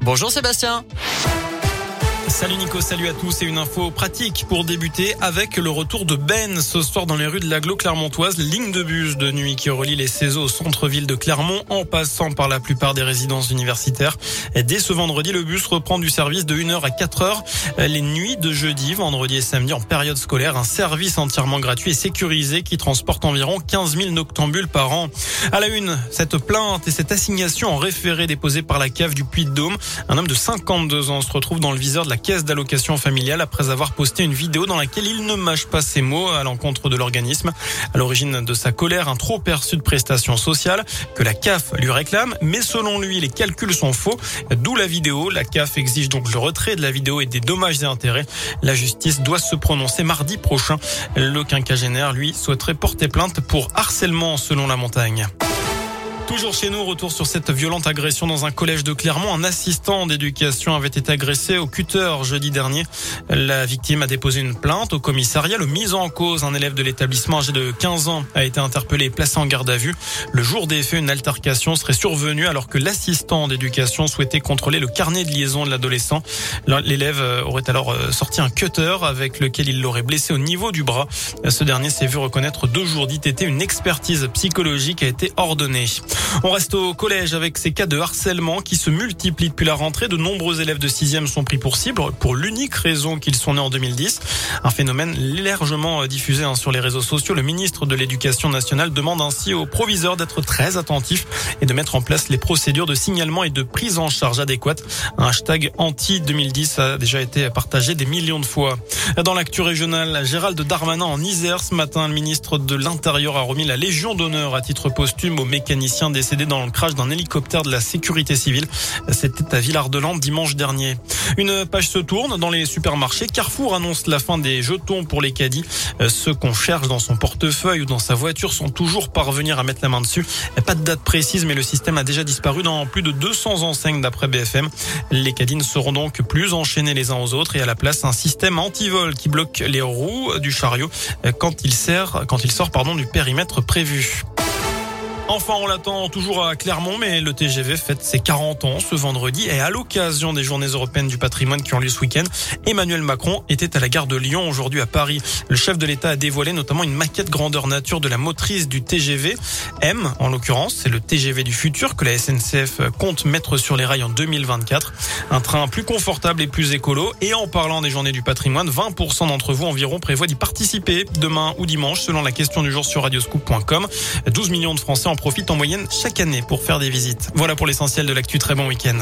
Bonjour Sébastien. Salut Nico, salut à tous et une info pratique pour débuter avec le retour de Ben ce soir dans les rues de l'aglo clermontoise, ligne de bus de nuit qui relie les CESO au centre-ville de Clermont en passant par la plupart des résidences universitaires. Dès ce vendredi, le bus reprend du service de 1h à 4h les nuits de jeudi, vendredi et samedi en période scolaire, un service entièrement gratuit et sécurisé qui transporte environ 15 000 noctambules par an. À la une, cette plainte et cette assignation en référé déposée par la cave du Puy-de-Dôme, un homme de 52 ans se retrouve dans le viseur de la caisse d'allocation familiale après avoir posté une vidéo dans laquelle il ne mâche pas ses mots à l'encontre de l'organisme. À l'origine de sa colère, un trop perçu de prestations sociales que la CAF lui réclame, mais selon lui, les calculs sont faux. D'où la vidéo. La CAF exige donc le retrait de la vidéo et des dommages et intérêts. La justice doit se prononcer mardi prochain. Le quinquagénaire, lui, souhaiterait porter plainte pour harcèlement selon la montagne. Toujours chez nous, retour sur cette violente agression dans un collège de Clermont. Un assistant d'éducation avait été agressé au cutter jeudi dernier. La victime a déposé une plainte au commissariat. Le mise en cause, un élève de l'établissement âgé de 15 ans, a été interpellé et placé en garde à vue. Le jour des faits, une altercation serait survenue alors que l'assistant d'éducation souhaitait contrôler le carnet de liaison de l'adolescent. L'élève aurait alors euh, sorti un cutter avec lequel il l'aurait blessé au niveau du bras. Ce dernier s'est vu reconnaître deux jours d'ITT. Une expertise psychologique a été ordonnée. On reste au collège avec ces cas de harcèlement qui se multiplient depuis la rentrée. De nombreux élèves de 6e sont pris pour cible pour l'unique raison qu'ils sont nés en 2010. Un phénomène largement diffusé hein, sur les réseaux sociaux. Le ministre de l'Éducation nationale demande ainsi aux proviseurs d'être très attentifs et de mettre en place les procédures de signalement et de prise en charge adéquates. Un hashtag anti-2010 a déjà été partagé des millions de fois. Dans l'actu régionale, Gérald Darmanin en Isère ce matin, le ministre de l'Intérieur a remis la Légion d'honneur à titre posthume aux mécaniciens décédé dans le crash d'un hélicoptère de la sécurité civile. C'était à Villard-de-Lans dimanche dernier. Une page se tourne dans les supermarchés. Carrefour annonce la fin des jetons pour les caddies. Ceux qu'on cherche dans son portefeuille ou dans sa voiture sont toujours parvenir à mettre la main dessus. Pas de date précise, mais le système a déjà disparu dans plus de 200 enseignes d'après BFM. Les caddies ne seront donc plus enchaînés les uns aux autres et à la place un système anti-vol qui bloque les roues du chariot quand il quand il sort pardon du périmètre prévu. Enfin, on l'attend toujours à Clermont, mais le TGV fête ses 40 ans ce vendredi et à l'occasion des journées européennes du patrimoine qui ont lieu ce week-end, Emmanuel Macron était à la gare de Lyon aujourd'hui à Paris. Le chef de l'État a dévoilé notamment une maquette grandeur nature de la motrice du TGV. M, en l'occurrence, c'est le TGV du futur que la SNCF compte mettre sur les rails en 2024. Un train plus confortable et plus écolo. Et en parlant des journées du patrimoine, 20% d'entre vous environ prévoient d'y participer demain ou dimanche selon la question du jour sur radioscoop.com. 12 millions de Français en profite en moyenne chaque année pour faire des visites. Voilà pour l'essentiel de l'actu. Très bon week-end.